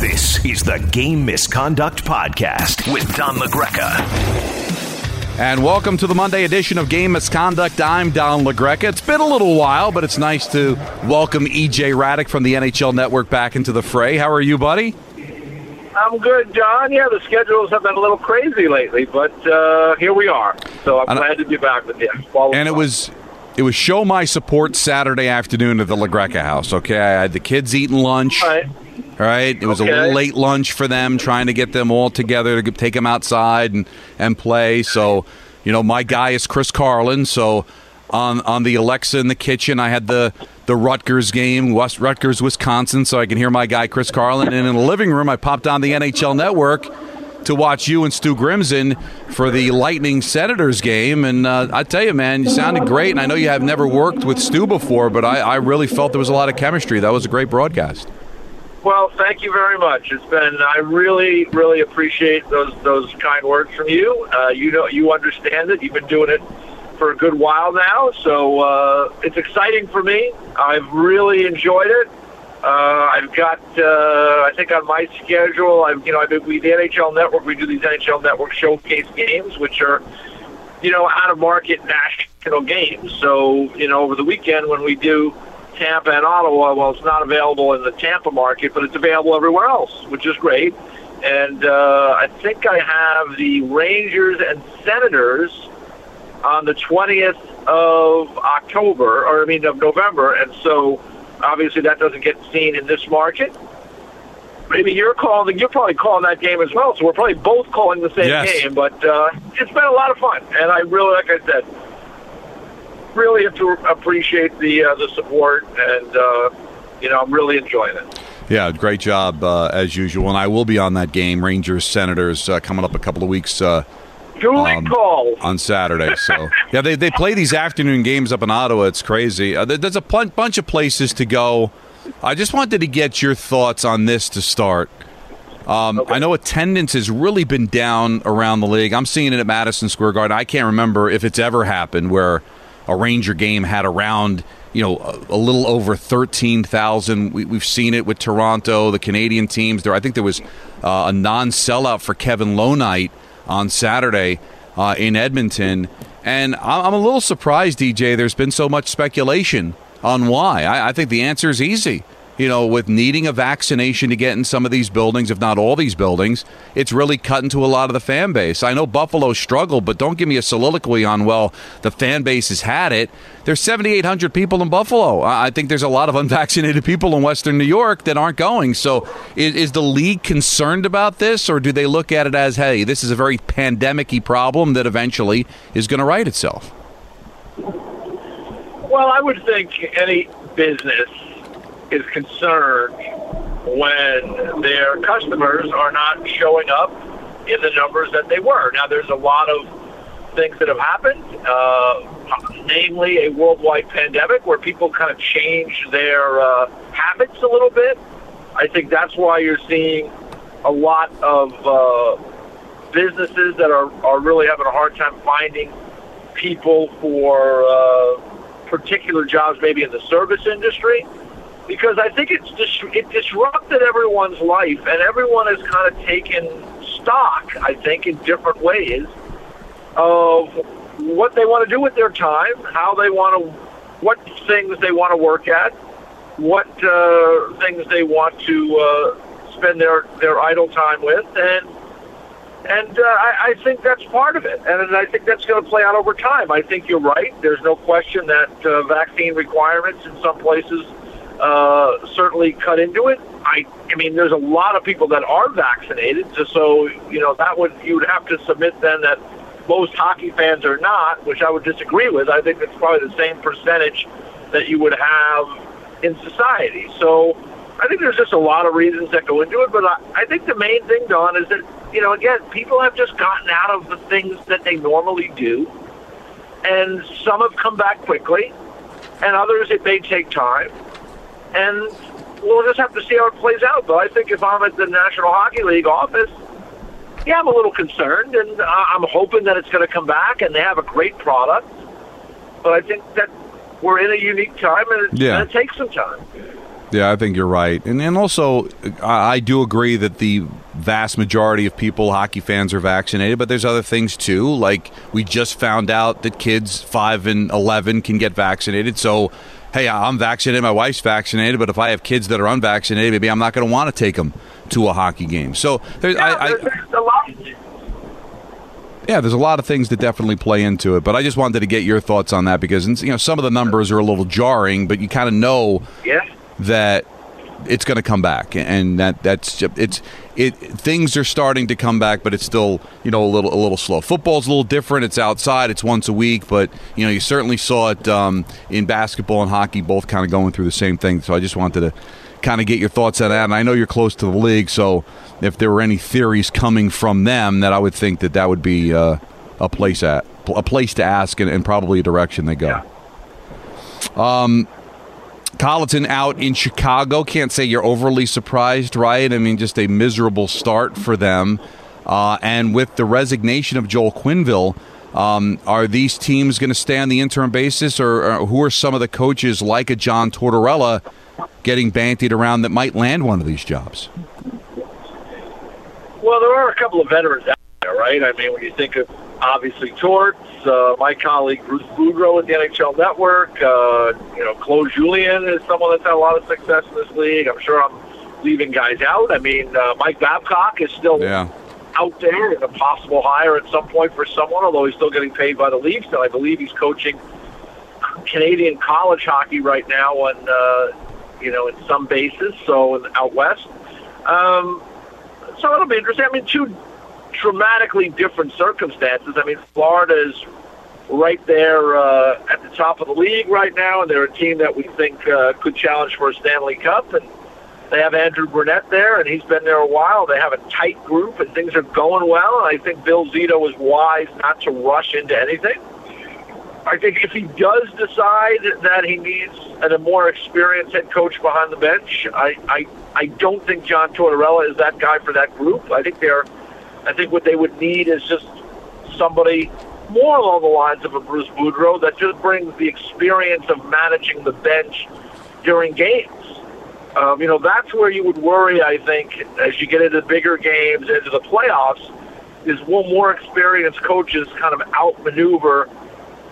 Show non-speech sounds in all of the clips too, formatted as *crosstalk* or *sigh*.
This is the Game Misconduct Podcast with Don LaGreca. And welcome to the Monday edition of Game Misconduct. I'm Don LaGreca. It's been a little while, but it's nice to welcome EJ Hradek from the NHL Network back into the fray. How are you, buddy? I'm good, John. Yeah, the schedules have been a little crazy lately, but uh, here we are. So I'm And glad to be back with you. Follow And it along. was it was show my support Saturday afternoon at the LaGreca house. Okay, I had the kids eating lunch. All right. All right, it was a Okay. little late lunch for them, trying to get them all together to take them outside and and play. So, you know, my guy is Chris Carlin. So, on on the Alexa in the kitchen, I had the the Rutgers game, West Rutgers, Wisconsin, so I can hear my guy Chris Carlin. And in the living room, I popped on the NHL Network to watch you and Stu Grimson for the Lightning Senators game. And uh, I tell you, man, you sounded great. And I know you have never worked with Stu before, but I, I really felt there was a lot of chemistry. That was a great broadcast. Well, thank you very much. It's been I really, really appreciate those those kind words from you. Uh, you know, you understand it. You've been doing it for a good while now, so uh, it's exciting for me. I've really enjoyed it. Uh, I've got, uh, I think, on my schedule. I've, you know, I've been, we the NHL Network. We do these NHL Network showcase games, which are, you know, out of market national games. So, you know, over the weekend when we do Tampa and Ottawa, well, it's not available in the Tampa market, but it's available everywhere else, which is great. And uh, I think I have the Rangers and Senators on the 20th of October, or I mean of November, and so obviously that doesn't get seen in this market. Maybe you're calling, you're probably calling that game as well, so we're probably both calling the same Yes. game. But uh, it's been a lot of fun, and I really, like I said, really have to appreciate the uh, the support, and uh, you know I'm really enjoying it. Yeah, great job uh, as usual. And I will be on that game, Rangers Senators, uh, coming up a couple of weeks uh, Duly Um, called. on Saturday. So *laughs* yeah, they they play these afternoon games up in Ottawa. It's crazy. Uh, there- there's a pun- bunch of places to go. I just wanted to get your thoughts on this to start. Um, I know attendance has really been down around the league. I'm seeing it at Madison Square Garden. I can't remember if it's ever happened where a Ranger game had around, you know, a, a little over 13,000. We, we've seen it with Toronto, the Canadian teams. There, I think there was uh, a non-sellout for Kevin Lowe night on Saturday uh, in Edmonton, and I'm, I'm a little surprised, EJ. There's been so much speculation on why. I, I think the answer is easy you know, with needing a vaccination to get in some of these buildings, if not all these buildings, it's really cutting to a lot of the fan base. I know Buffalo struggled, but don't give me a soliloquy on, well, the fan base has had it. There's 7,800 people in Buffalo. I I think there's a lot of *laughs* unvaccinated people in Western New York that aren't going. So is, is the league concerned about this, or do they look at it as, hey, this is a very pandemic y problem that eventually is going to right itself? Well, I would think any business is concerned when their customers are not showing up in the numbers that they were. Now, there's a lot of things that have happened, uh, namely a worldwide pandemic where people kind of change their uh, habits a little bit. I think that's why you're seeing a lot of uh, businesses that are, are really having a hard time finding people for uh, particular jobs, maybe in the service industry, because I think it's dis- it disrupted everyone's life, and everyone has kind of taken stock, I think, in different ways of what they want to do with their time, how they want to, what things they want to work at, what uh, things they want to uh, spend their, their idle time with, and and uh, I, I think that's part of it, and I think that's going to play out over time. I think you're right. There's no question that uh, vaccine requirements in some places uh, certainly cut into it. I, I mean, there's a lot of people that are vaccinated, so you know that would you would have to submit then that most hockey fans are not, which I would disagree with. I think it's probably the same percentage that you would have in society. So I think there's just a lot of reasons that go into it, but I, I think the main thing, Don, is that you know, again, people have just gotten out of the things that they normally do, and some have come back quickly, and others it may take time, and we'll just have to see how it plays out. But I think if I'm at the National Hockey League office, yeah, I'm a little concerned, and I'm hoping that it's going to come back, and they have a great product. But I think that we're in a unique time, and it's Yeah. going to take some time. Yeah, I think you're right, and and also I, I do agree that the vast majority of people, hockey fans, are vaccinated. But there's other things too, like we just found out that kids five and eleven can get vaccinated. So, hey, I'm vaccinated, my wife's vaccinated, but if I have kids that are unvaccinated, maybe I'm not going to want to take them to a hockey game. So there's, Yeah, I, I, there's a lot. yeah, there's a lot of things that definitely play into it. But I just wanted to get your thoughts on that because you know some of the numbers are a little jarring, but you kind of know Yeah. that it's going to come back, and that that's it's it. Things are starting to come back, but it's still you know a little a little slow. Football's a little different. It's outside. It's once a week, but you know you certainly saw it um, in basketball and hockey, both kind of going through the same thing. So I just wanted to kind of get your thoughts on that. And I know you're close to the league, so if there were any theories coming from them, that I would think that that would be uh, a place at a place to ask, and, and probably a direction they go. Um, Colliton out in Chicago. Can't say you're overly surprised, right? I mean, just a miserable start for them. Uh, and with the resignation of Joel Quenneville, um, are these teams going to stay on the interim basis, or, or who are some of the coaches like a John Tortorella getting bantied around that might land one of these jobs? Well, there are a couple of veterans out there, right? I mean, when you think of obviously Torts, uh, my colleague Bruce Boudreau at the NHL Network, uh, you know, Claude Julien is someone that's had a lot of success in this league. I'm sure I'm leaving guys out. I mean, uh, Mike Babcock is still Yeah. out there and a possible hire at some point for someone, although he's still getting paid by the league. So I believe he's coaching Canadian college hockey right now on, uh, you know, in some bases, so in, out west. Um, so it'll be interesting. I mean, two dramatically different circumstances. I mean, Florida is right there uh, at the top of the league right now, and they're a team that we think uh, could challenge for a Stanley Cup. And they have Andrew Brunette there, and he's been there a while. They have a tight group, and things are going well. And I think Bill Zito was wise not to rush into anything. I think if he does decide that he needs a more experienced head coach behind the bench, I, I, I don't think John Tortorella is that guy for that group. I think they're, I think what they would need is just somebody more along the lines of a Bruce Boudreau that just brings the experience of managing the bench during games. Um, you know, that's where you would worry, I think, as you get into bigger games, into the playoffs, is will more experienced coaches kind of outmaneuver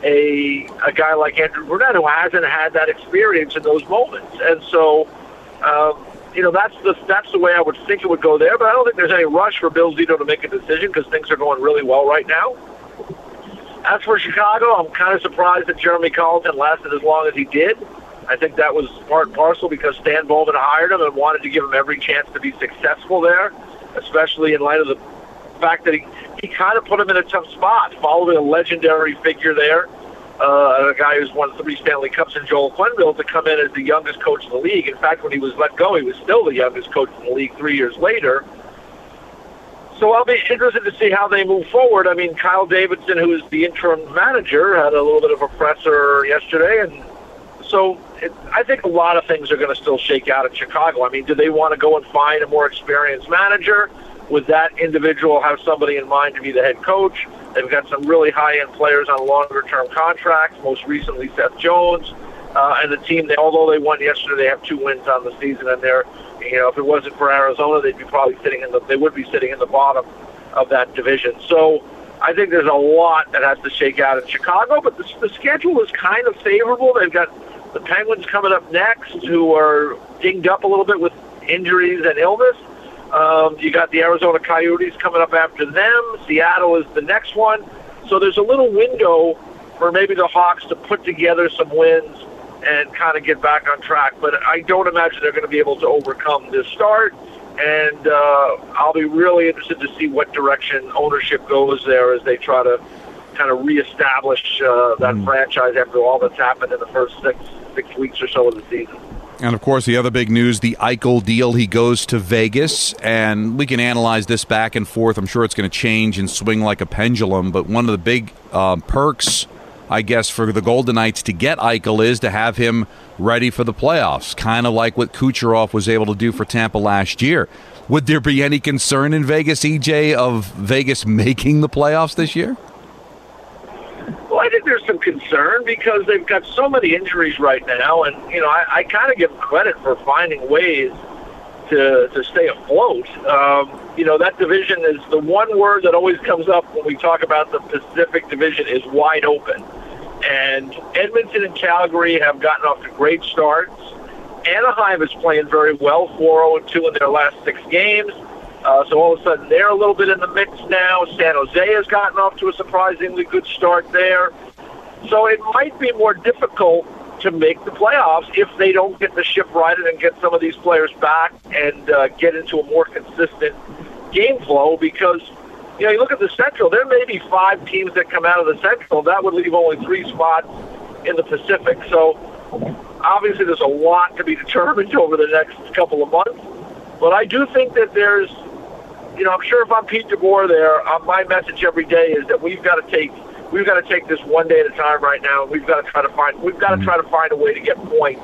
a a guy like Andrew Brunette who hasn't had that experience in those moments, and so. Um, you know that's the that's the way I would think it would go there, but I don't think there's any rush for Bill Zito to make a decision because things are going really well right now. As for Chicago, I'm kind of surprised that Jeremy Colliton lasted as long as he did. I think that was part and parcel because Stan Bowman hired him and wanted to give him every chance to be successful there, especially in light of the fact that he, he kind of put him in a tough spot, following a legendary figure there, uh, a guy who's won three Stanley Cups in Joel Quenneville to come in as the youngest coach in the league. In fact, when he was let go, he was still the youngest coach in the league three years later. So I'll be interested to see how they move forward. I mean, Kyle Davidson, who is the interim manager, had a little bit of a presser yesterday, and so it, I think a lot of things are going to still shake out in Chicago. I mean, do they want to go and find a more experienced manager? Would that individual have somebody in mind to be the head coach? They've got some really high-end players on longer-term contracts. Most recently, Seth Jones, uh, and the team. They, although they won yesterday, they have two wins on the season, and they're, you know, if it wasn't for Arizona, they'd be probably sitting in the, they would be sitting in the bottom of that division. So. I think there's a lot that has to shake out in Chicago, but the, the schedule is kind of favorable. They've got the Penguins coming up next, who are dinged up a little bit with injuries and illness. Um, you got the Arizona Coyotes coming up after them. Seattle is the next one. So there's a little window for maybe the Hawks to put together some wins and kind of get back on track. But I don't imagine they're going to be able to overcome this start. And uh, I'll be really interested to see what direction ownership goes there as they try to kind of reestablish uh, that mm. franchise after all that's happened in the first six six weeks or so of the season. And of course, the other big news the Eichel deal. He goes to Vegas, and we can analyze this back and forth. I'm sure it's going to change and swing like a pendulum. But one of the big uh, perks, I guess, for the Golden Knights to get Eichel is to have him ready for the playoffs, kind of like what Kucherov was able to do for Tampa last year. Would there be any concern in Vegas, EJ, of Vegas *laughs* making the playoffs this year? There's some concern because they've got so many injuries right now, and you know I, I kind of give them credit for finding ways to to stay afloat. Um, you know that division is the one word that always comes up when we talk about the Pacific Division is wide open, and Edmonton and Calgary have gotten off to great starts. Anaheim is playing very well, 4 0 2 in their last six games. Uh, so all of a sudden they're a little bit in the mix now. San Jose has gotten off to a surprisingly good start there. So it might be more difficult to make the playoffs if they don't get the ship righted and get some of these players back and uh, get into a more consistent game flow because you know you look at the Central, there may be five teams that come out of the Central. That would leave only three spots in the Pacific. So obviously there's a lot to be determined *laughs* over the next couple of months. But I do think that there's, you know, I'm sure if I'm Pete DeBoer there, uh, my message every day is that we've got to take we've got to take this one day at a time right now. We've got to try to find we've got to try to find a way to get points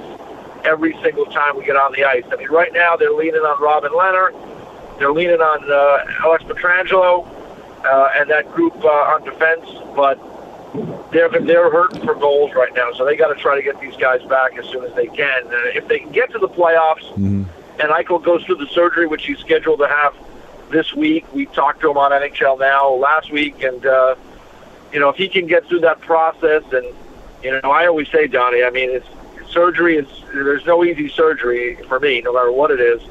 every single time we get on the ice. I mean, right now they're leaning on Robin Lehner, they're leaning on uh, Alex Pietrangelo, uh, and that group uh, on defense, but they're they're hurting for goals right now, so they got to try to get these guys back as soon as they can. Uh, if they can get to the playoffs, mm-hmm. and Eichel goes through the surgery, which he's scheduled to have this week, we talked to him on NHL Now last week, and uh, you know if he can get through that process, and you know I always say, Donnie, I mean it's surgery is there's no easy surgery for me, no matter what it is.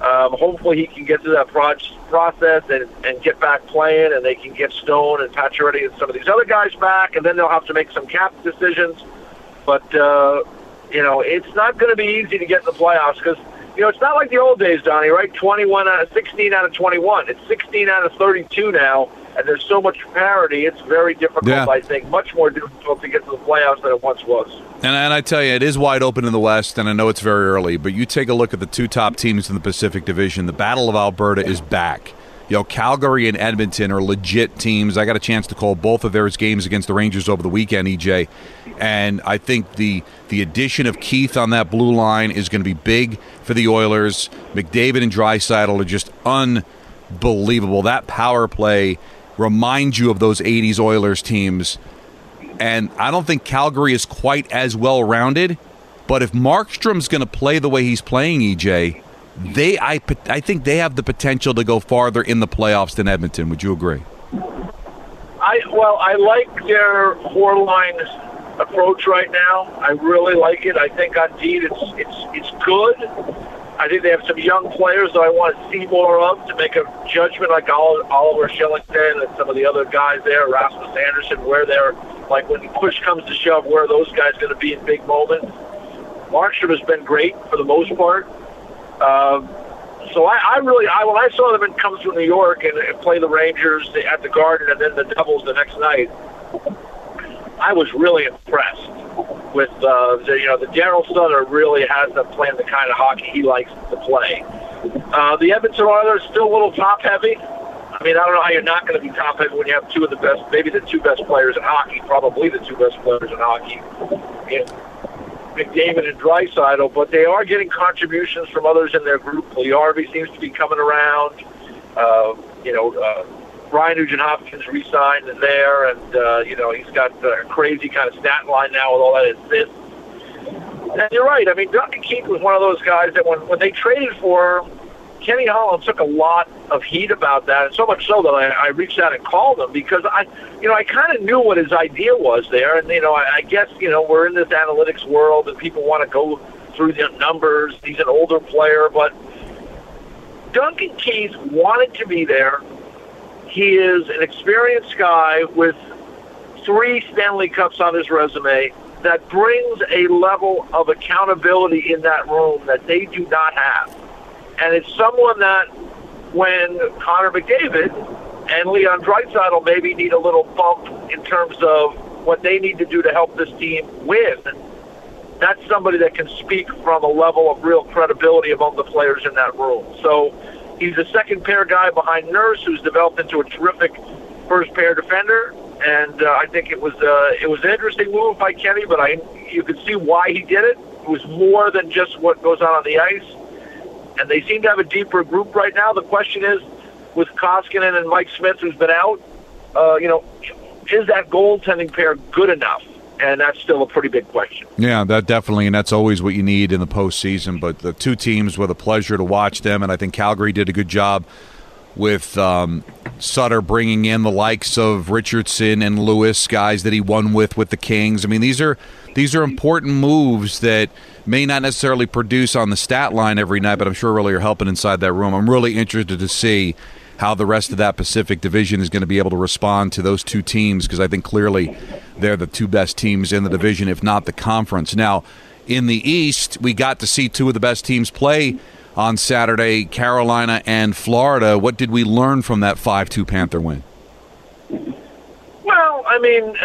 Um, hopefully, he can get through that pro- process and, and get back playing, and they can get Stone and Pacioretty and some of these other guys back, and then they'll have to make some cap decisions. But uh, you know, it's not going to be easy to get in the playoffs because you know it's not like the old days, Donnie. Right? Twenty-one out of sixteen out of twenty-one. It's sixteen out of thirty-two now and there's so much parity, it's very difficult, yeah. I think, much more difficult to get to the playoffs than it once was. And, and I tell you, it is wide open in the West, and I know it's very early, but you take a look at the two top teams in the Pacific Division. The Battle of Alberta is back. You know, Calgary and Edmonton are legit teams. I got a chance to call both of their games against the Rangers over the weekend, EJ, and I think the the addition of Keith on that blue line is going to be big for the Oilers. McDavid and Draisaitl are just unbelievable. That power play remind you of those 80s Oilers teams. And I don't think Calgary is quite as well rounded. But if Markstrom's going to play the way he's playing, EJ, they I, I think they have the potential to go farther in the playoffs than Edmonton. Would you agree? I well, I like their four line approach right now. I really like it. I think on deed it's it's it's good. I think they have some young players that I want to see more of to make a judgment, like Oliver Kylington and some of the other guys there, Rasmus Andersson, where they're like when push comes to shove, where those guys going to be in big moments. Markstrom has been great for the most part. Um, so I, I really, I when I saw them come through New York and, and play the Rangers at the Garden and then the Devils the next night, I was really impressed with uh, the, you know the Daryl Sutter really has them playing the kind of hockey he likes to play. Uh, the Edmonton Oilers still a little top heavy. I mean, I don't know how you're not going to be top heavy when you have two of the best, maybe the two best players in hockey, probably the two best players in hockey, in McDavid and Draisaitl. But they are getting contributions from others in their group. Puljujarvi seems to be coming around. Uh, you know. Uh, Ryan Nugent Hopkins re-signed there, and uh, you know he's got a crazy kind of stat line now with all that assists. And you're right. I mean, Duncan Keith was one of those guys that when when they traded for Kenny Holland took a lot of heat about that, and so much so that I, I reached out and called him because I, you know, I kind of knew what his idea was there, and you know, I, I guess you know we're in this analytics world and people want to go through the numbers. He's an older player, but Duncan Keith wanted to be there he is an experienced guy with three Stanley Cups on his resume that brings a level of accountability in that room that they do not have. And it's someone that when Connor McDavid and Leon Draisaitl maybe need a little bump in terms of what they need to do to help this team win, that's somebody that can speak from a level of real credibility among the players in that room. So He's a second pair guy behind Nurse, who's developed into a terrific first pair defender. And uh, I think it was uh, it was an interesting move by Kenny, but I you could see why he did it. It was more than just what goes on on the ice. And they seem to have a deeper group right now. The question is, with Koskinen and Mike Smith, who's been out, uh, you know, is that goaltending pair good enough and that's still a pretty big question. Yeah, that definitely, and that's always what you need in the postseason. But the two teams were a pleasure to watch them, and I think Calgary did a good job with um, Sutter bringing in the likes of Richardson and Lewis, guys that he won with with the Kings. I mean, these are these are important moves that may not necessarily produce on the stat line every night, but I'm sure really are helping inside that room. I'm really interested to see how the rest of that Pacific Division is going to be able to respond to those two teams because I think clearly they're the two best teams in the division, if not the conference. Now, in the East, we got to see two of the best teams play on Saturday Carolina and Florida. What did we learn from that 5 2 Panther win? Well, I mean,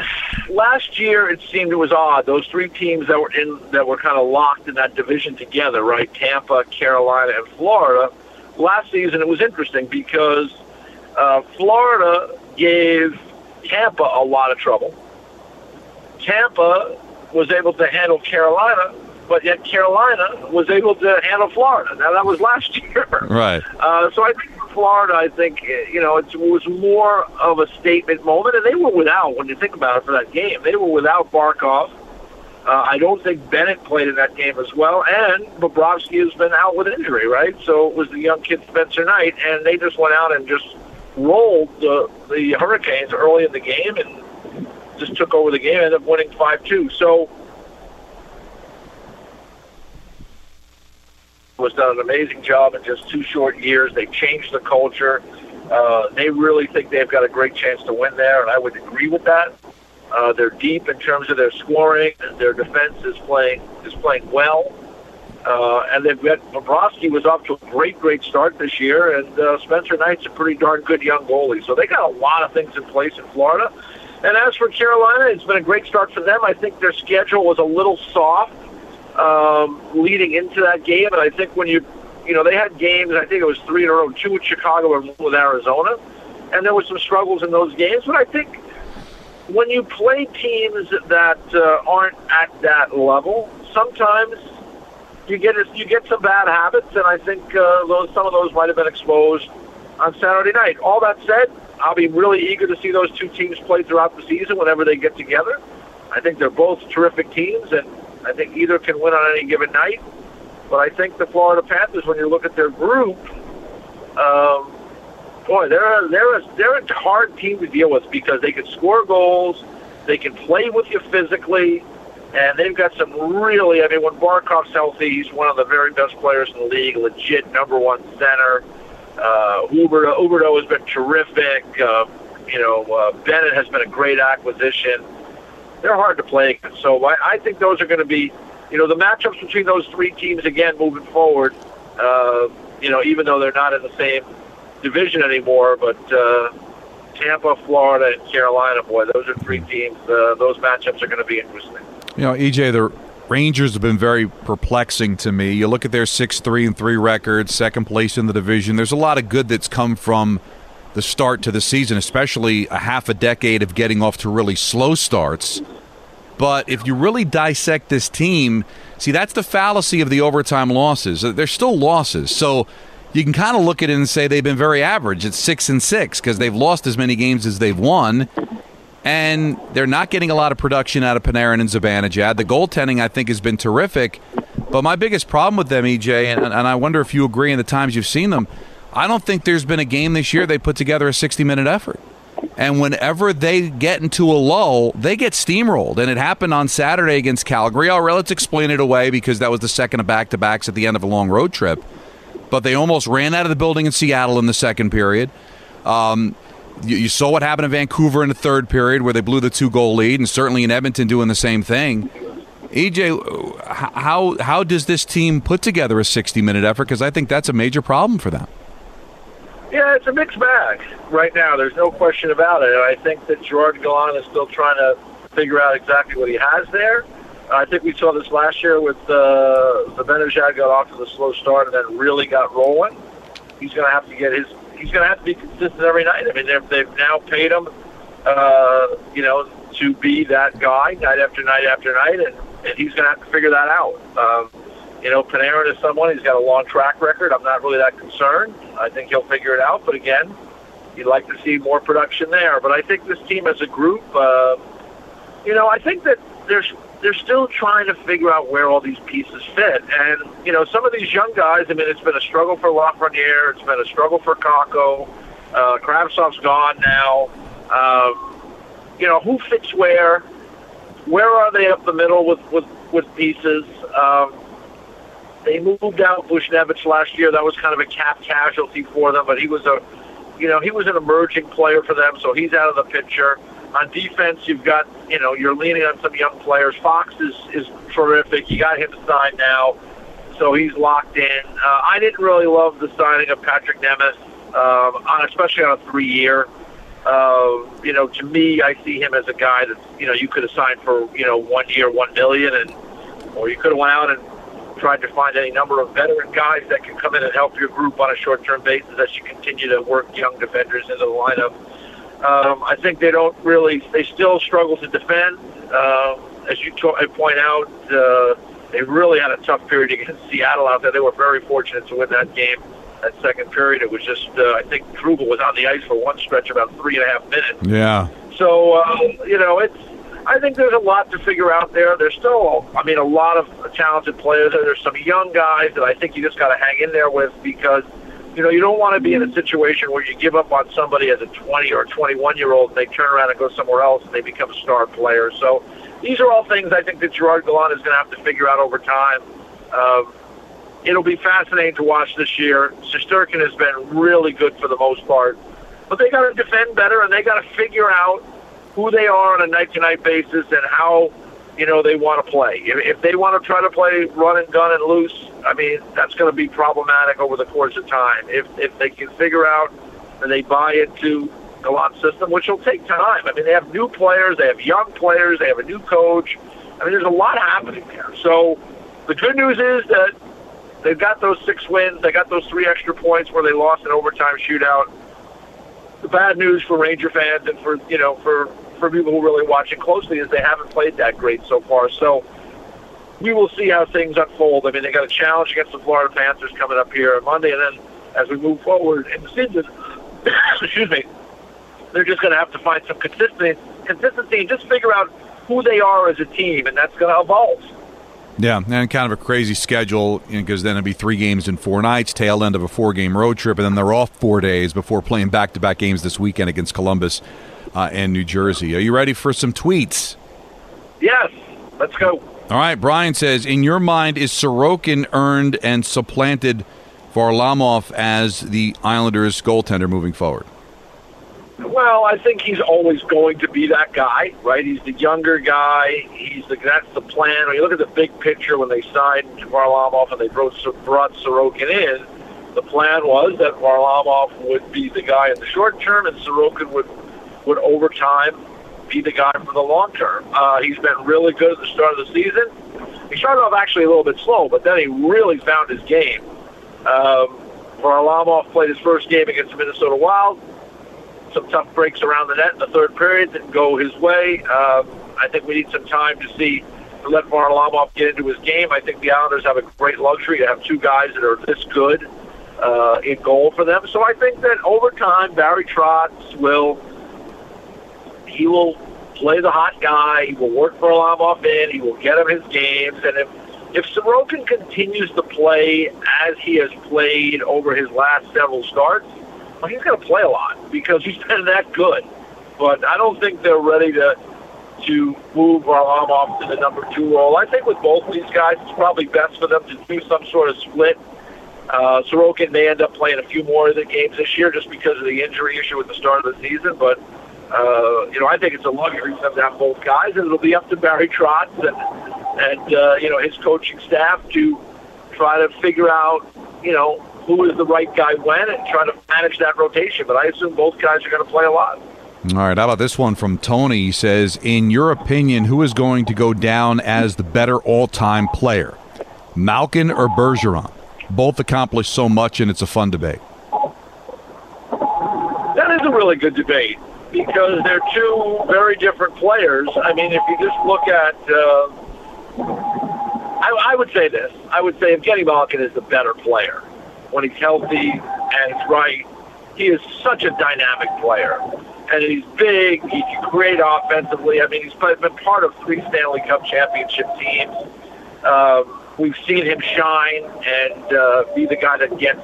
last year it seemed it was odd. Those three teams that were in that were kind of locked in that division together, right? Tampa, Carolina, and Florida. Last season it was interesting because uh, Florida gave Tampa a lot of trouble. Tampa was able to handle Carolina, but yet Carolina was able to handle Florida. Now that was last *laughs* year, right? Uh, so I think for Florida, I think you know it was more of a statement moment, and they were without. When you think about it, for that game, they were without Barkov. Uh, I don't think Bennett played in that game as well, and Bobrovsky has been out with injury, right? So it was the young kid Spencer Knight, and they just went out and just rolled the the Hurricanes early in the game and just took over the game, ended up winning five two. So was done an amazing job in just two short years. They've changed the culture. Uh, they really think they've got a great chance to win there, and I would agree with that. Uh, they're deep in terms of their scoring. And their defense is playing is playing well, uh, and they've got Bobrovsky was off to a great great start this year, and uh, Spencer Knight's a pretty darn good young goalie. So they got a lot of things in place in Florida. And as for Carolina, it's been a great start for them. I think their schedule was a little soft um, leading into that game. And I think when you, you know, they had games, I think it was three in a row, two with Chicago and one with Arizona. And there were some struggles in those games. But I think when you play teams that uh, aren't at that level, sometimes you get you get some bad habits, and I think uh, those some of those might have been exposed on Saturday night. All that said, I'll be really eager to see those two teams play throughout the season whenever they get together. I think they're both terrific teams, and I think either can win on any given night. But I think the Florida Panthers, when you look at their group, um, boy, they're a, they're a, they're a hard team to deal with because they can score goals, they can play with you physically, and they've got some really. I mean, when Barkov's healthy, he's one of the very best players in the league, legit number one center. Uh, Huberdeau, Huberdeau has been terrific. Uh, you know, uh, Bennett has been a great acquisition they're hard to play against. So I, I think those are going to be, you know, the matchups between those three teams again moving forward. Uh, you know, even though they're not in the same division anymore, but uh, Tampa, Florida, and Carolina, boy, those are three teams. Uh, those matchups are going to be interesting. You know, EJ, the Rangers have been very perplexing to me. You look at their six three and three record, second place in the division. There's a lot of good that's come from the start to the season, especially a half a decade of getting off to really slow starts. But if you really dissect this team, see, that's the fallacy of the overtime losses. They're still losses. So you can kind of look at it and say they've been very average. It's six and six because they've lost as many games as they've won. And they're not getting a lot of production out of Panarin and Zibanejad. The goaltending, I think, has been terrific. But my biggest problem with them, EJ, and, and I wonder if you agree in the times you've seen them, I don't think there's been a game this year they put together a 60 minute effort. And whenever they get into a lull, they get steamrolled. And it happened on Saturday against Calgary. All right, let's explain it away because that was the second of back to backs at the end of a long road trip. But they almost ran out of the building in Seattle in the second period. Um, you, you, saw what happened in Vancouver in the third period where they blew the two goal lead, and certainly in Edmonton doing the same thing. EJ, how how does this team put together a 60 minute effort? Because I think that's a major problem for them. Yeah, it's a mixed bag right now. There's no question about it. I think that Gerard Gallant is still trying to figure out exactly what he has there. I think we saw this last year with uh, Zibanejad got off to the slow start and then really got rolling. He's going to have to get his. He's going to have to be consistent every night. I mean, they've, now paid him, uh, you know, to be that guy night after night after night, and, and he's going to have to figure that out. Um, you know, Panarin is someone, he's got a long track record. I'm not really that concerned. I think he'll figure it out. But again, you'd like to see more production there. But I think this team as a group, uh, you know, I think that they're they're still trying to figure out where all these pieces fit. And you know, some of these young guys. I mean, it's been a struggle for Lafreniere. It's been a struggle for Kakko. Uh, Kravtsov's gone now. Um, you know, who fits where? Where are they up the middle with with with pieces? Um, they moved out Buchnevich last year. That was kind of a cap casualty for them, but he was a, you know, he was an emerging player for them, so he's out of the picture. On defense, you've got, you know, you're leaning on some young players. Fox is is terrific. You got him signed now, so he's locked in. Uh, I didn't really love the signing of Patrik Nemeth, um, on especially on a three-year. Uh, you know, to me, I see him as a guy that you know you could have signed for you know one year, one million, and or you could have went out and tried to find any number of veteran guys that can come in and help your group on a short-term basis as you continue to work young defenders into the lineup. Um, I think they don't really. They still struggle to defend. Um, as you to- point out, uh, they really had a tough period against *laughs* Seattle out there. They were very fortunate to win that game. That second period, it was just. Uh, I think Trouba was on the ice for one stretch about three and a half minutes. Yeah. So uh, you know, it's I think there's a lot to figure out there. There's still, I mean, a lot of talented players. There's some young guys that I think you just got to hang in there with because, you know, you don't want to be in a situation where you give up on somebody as a 20 or 21 year old and they turn around and go somewhere else and they become a star players. So these are all things I think that Gerard Gallant is going to have to figure out over time. Um, it'll be fascinating to watch this year. Shesterkin has been really good for the most part, but they got to defend better and they got to figure out who they are on a night to night basis and how you know they want to play. If, if they want to try to play run and gun and loose, I mean that's going to be problematic over the course of time. If if they can figure out and they buy into Gallant's system, which will take time. I mean they have new players, they have young players, they have a new coach. I mean there's a lot happening there. So the good news is that they've got those six wins, they got those three extra points where they lost an overtime shootout. The bad news for Ranger fans and for you know for for people who are really watching closely is they haven't played that great so far. So we will see how things unfold. I mean, they got a challenge against the Florida Panthers coming up here on Monday, and then as we move forward in the season, *coughs* excuse me, they're just going to have to find some consistency, consistency, and just figure out who they are as a team, and that's going to evolve. Yeah, and kind of a crazy schedule because then it'd be three games in four nights, tail end of a four-game road trip, and then they're off four days before playing back-to-back games this weekend against Columbus uh, and New Jersey. Are you ready for some tweets? Yes, let's go. All right, Brian says, in your mind, is Sorokin earned and supplanted Varlamov as the Islanders' goaltender moving forward? Well, I think he's always going to be that guy, right? He's the younger guy. He's the that's the plan. When you look at the big picture, when they signed Varlamov and they brought, brought Sorokin in, the plan was that Varlamov would be the guy in the short term, and Sorokin would would over time be the guy for the long term. Uh, he's been really good at the start of the season. He started off actually a little bit slow, but then he really found his game. Um, Varlamov played his first game against the Minnesota Wild. Some tough breaks around the net in the third period didn't go his way. Um, I think we need some time to see to let Varlamov get into his game. I think the Islanders have a great luxury to have two guys that are this good uh, in goal for them. So I think that over time, Barry Trotz will he will play the hot guy. He will work Varlamov in. He will get him his games. And if if Sorokin continues to play as he has played over his last several starts, well, he's going to play a lot because he's *laughs* been that good. But I don't think they're ready to to move Varlamov to the number two role. I think with both these guys, it's probably best for them to do some sort of split. Uh, Sorokin may end up playing a few more of the games this year just because of the injury issue at the start of the season, but uh, you know, I think it's a luxury to have both guys, and it'll be up to Barry Trotz and, and uh, you know, his coaching staff to try to figure out, you know, who is the right guy when and try to manage that rotation. But I assume both guys are going to play a lot. All right, how about this one from Tony? He says, In your opinion, who is going to go down as the better all time player, Malkin or Bergeron? Both accomplished so much, and it's a fun debate. That is a really good debate because they're two very different players. I mean, if you just look at, uh, I, I would say this: I would say Evgeny Malkin is the better player when he's healthy and it's right. He is such a dynamic player, and he's big. He can create offensively. I mean, he's been part of three Stanley Cup championship teams. Um, we've seen him shine and uh, be the guy that gets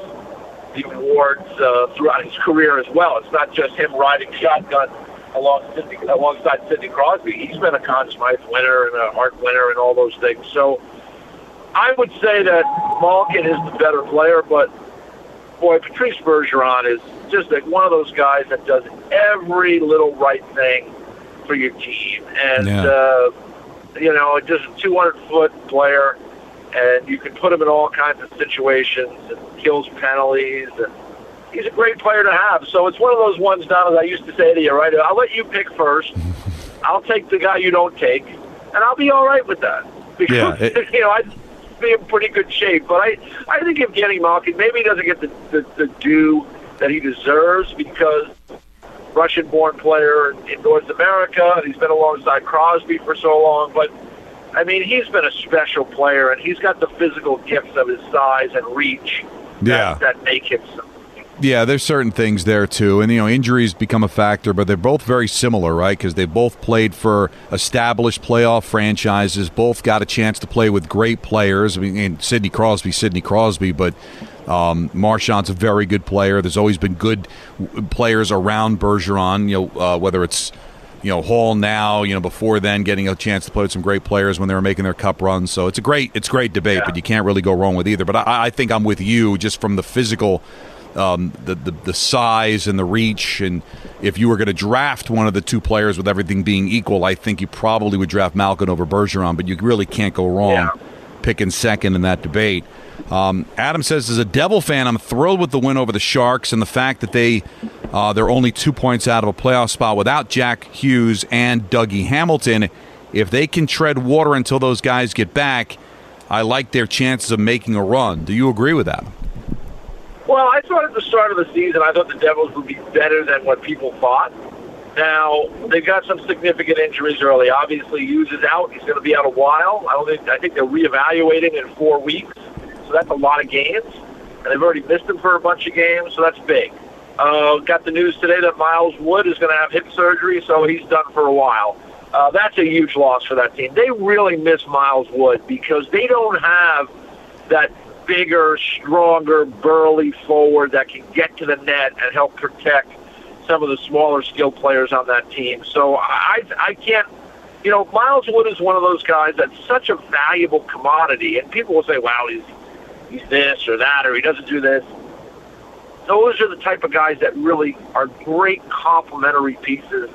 the awards uh, throughout his career as well. It's not just him riding shotgun along Sidney, alongside Sidney Crosby. He's been a Conn Smythe winner and a Hart winner and all those things. So I would say that Malkin is the better player, but boy, Patrice Bergeron is just like one of those guys that does every little right thing for your team. And, yeah. uh, you know, just a 200 foot player, and you can put him in all kinds of situations and kills penalties. And he's a great player to have. So it's one of those ones, Don, as I used to say to you, right? I'll let you pick first. *laughs* I'll take the guy you don't take, and I'll be all right with that. Because, yeah, it, *laughs* you know, I be in pretty good shape. But I, I think Evgeny Malkin maybe he doesn't get the, the, the due that he deserves because Russian-born player in North America, and he's been alongside Crosby for so long. But I mean, he's been a special player, and he's got the physical gifts of his size and reach yeah. that, that make him. So yeah, there's certain things there too, and you know injuries become a factor, but they're both very similar, right? Because they both played for established playoff franchises, both got a chance to play with great players. I mean, Sidney Crosby, Sidney Crosby, but um, Marchand's a very good player. There's always been good players around Bergeron. You know, uh, whether it's you know Hall now, you know before then, getting a chance to play with some great players when they were making their cup runs. So it's a great it's great debate, yeah. but you can't really go wrong with either. But I, I think I'm with you just from the physical um, the, the, the size and the reach. And if you were going to draft one of the two players with everything being equal, I think you probably would draft Malkin over Bergeron. But you really can't go wrong yeah. picking second in that debate. Um, Adam says, as a Devil fan, I'm thrilled with the win over the Sharks and the fact that they uh, they're only two points out of a playoff spot without Jack Hughes and Dougie Hamilton. If they can tread water until those guys get back, I like their chances of making a run. Do you agree with that? Well, I thought at the start of the season, I thought the Devils would be better than what people thought. Now they've got some significant injuries early. Obviously, Hughes is out; he's going to be out a while. I don't think. I think they're reevaluating in four weeks, that's a lot of games, and they've already missed him for a bunch of games, so that's big. Uh, got the news today that Miles Wood is going to have hip surgery, so he's done for a while. Uh, that's a huge loss for that team. They really miss Miles Wood because they don't have that bigger, stronger, burly forward that can get to the net and help protect some of the smaller skill players on that team. So I I can't you know, Miles Wood is one of those guys that's such a valuable commodity and people will say, Wow, he's he's this or that or he doesn't do this. Those are the type of guys that really are great complementary pieces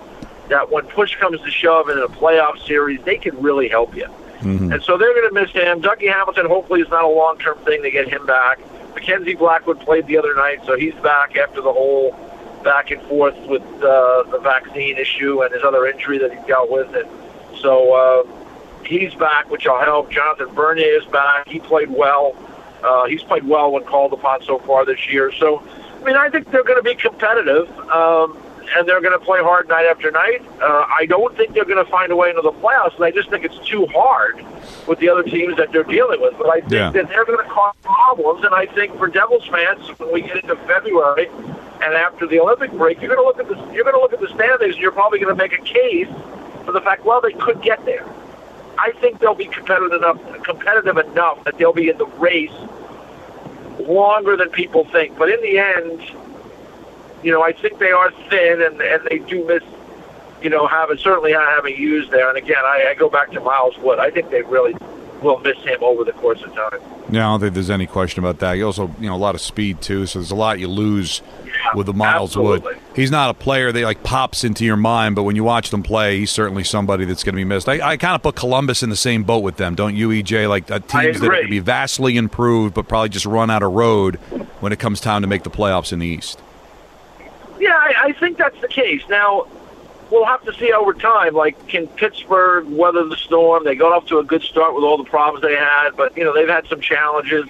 that when push comes to shove in a playoff series, they can really help you. Mm-hmm. And so they're going to miss him. Dougie Hamilton hopefully is not a long term thing to get him back. Mackenzie Blackwood played the other night, so he's back after the whole back and forth with uh, the vaccine issue and his other injury that he dealt with. And so uh, he's back, which will help. Jonathan Bernier is back. He played well. Uh, he's played well when called upon so far this year. So, I mean, I think they're going to be competitive. Um, and they're going to play hard night after night. Uh, I don't think they're going to find a way into the playoffs, and I just think it's too hard with the other teams that they're dealing with. But I think yeah. that they're going to cause problems, and I think for Devils fans, when we get into February and after the Olympic break, you're going to look at the you're going to look at the standings, and you're probably going to make a case for the fact, well, they could get there. I think they'll be competitive enough, competitive enough that they'll be in the race longer than people think. But in the end, you know, I think they are thin and, and they do miss, you know, having certainly not having Hughes there. And again, I, I go back to Miles Wood. I think they really will miss him over the course of time. Yeah, I don't think there's any question about that. He also, you know, a lot of speed too, so there's a lot you lose yeah, with the Miles absolutely. Wood. He's not a player that like pops into your mind, but when you watch them play, he's certainly somebody that's going to be missed. I, I kind of put Columbus in the same boat with them, don't you, EJ? Like uh, teams that are going to be vastly improved, but probably just run out of road when it comes time to make the playoffs in the East. Yeah, I, I think that's the case. Now, we'll have to see over time. Like, can Pittsburgh weather the storm? They got off to a good start with all the problems they had, but you know they've had some challenges.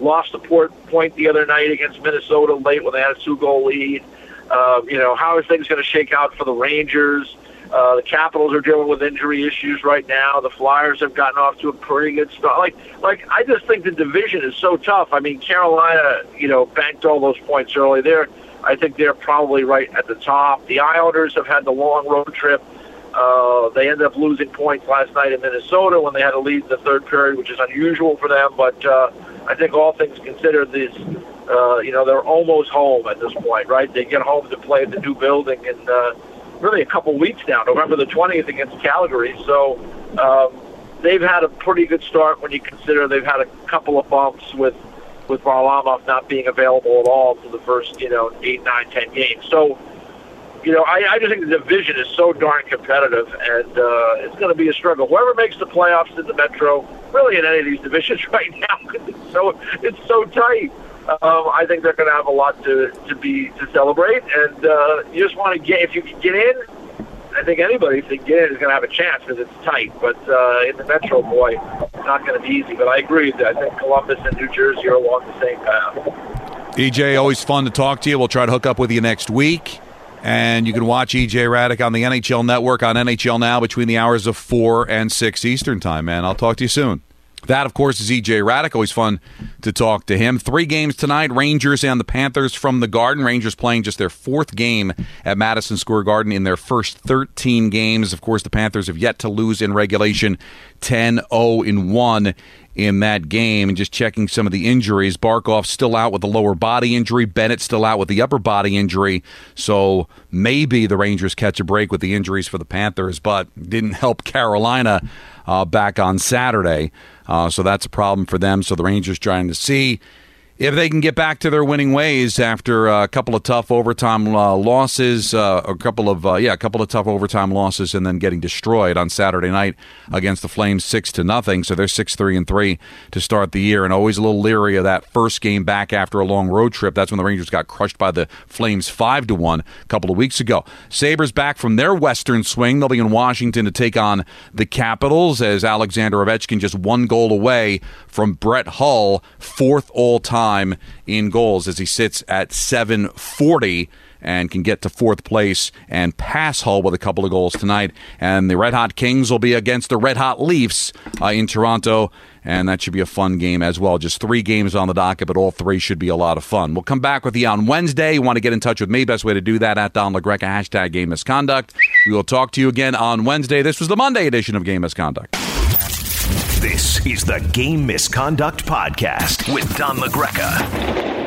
Lost a port point the other night against Minnesota late when they had a two-goal lead. Uh, you know, how are things going to shake out for the Rangers? Uh, the Capitals are dealing with injury issues right now. The Flyers have gotten off to a pretty good start. Like, like I just think the division is so tough. I mean, Carolina, you know, banked all those points early. They're I think they're probably right at the top. The Islanders have had the long road trip. Uh, they ended up losing points last night in Minnesota when they had a lead in the third period, which is unusual for them. But uh, I think all things considered, this uh, you know they're almost home at this point, right? They get home to play at the new building in uh, really a couple weeks now, November the 20th against Calgary. So um, they've had a pretty good start when you consider they've had a couple of bumps with with Varlamov not being available at all for the first you know eight, nine, ten games. So you know, I, I just think the division is so darn competitive, and uh, it's going to be a struggle. Whoever makes the playoffs in the Metro, really in any of these divisions *laughs* right now, it's so it's so tight. Um, I think they're going to have a lot to to be to celebrate, and uh, you just want to get if you can get in. I think anybody if they get in is going to have a chance because it's tight. But uh, in the Metro, boy, it's not going to be easy. But I agree that I think Columbus and New Jersey are along the same path. EJ, always fun to talk to you. We'll try to hook up with you next week. And you can watch EJ Hradek on the NHL Network on NHL Now between the hours of 4 and 6 Eastern Time, man. I'll talk to you soon. That, of course, is EJ Hradek. Always fun to talk to him. Three games tonight Rangers and the Panthers from the Garden. Rangers playing just their fourth game at Madison Square Garden in their first 13 games. Of course, the Panthers have yet to lose in regulation 10 0 in 1 in that game. And just checking some of the injuries. Barkov still out with the lower body injury. Bennett still out with the upper body injury. So maybe the Rangers catch a break with the injuries for the Panthers, but didn't help Carolina uh, back on Saturday. Uh, so that's a problem for them. So the Rangers trying to see if they can get back to their winning ways after a couple of tough overtime uh, losses, uh, a couple of uh, yeah, a couple of tough overtime losses, and then getting destroyed on Saturday night against the Flames six to nothing. So they're six three and three to start the year, and always a little leery of that first game back after a long road trip. That's when the Rangers got crushed by the Flames five to one a couple of weeks ago. Sabres back from their Western swing. They'll be in Washington to take on the Capitals as Alexander Ovechkin just one goal away from Brett Hull, fourth all time time in goals as he sits at 740 and can get to fourth place and pass Hull with a couple of goals tonight. And the Red Hot Kings will be against the Red Hot Leafs uh, in Toronto. And that should be a fun game as well. Just three games on the docket, but all three should be a lot of fun. We'll come back with you on Wednesday. You want to get in touch with me? Best way to do that at Don LaGreca, hashtag game misconduct. We will talk to you again on Wednesday. This was the Monday edition of Game Misconduct. This is the Game Misconduct Podcast with Don LaGreca.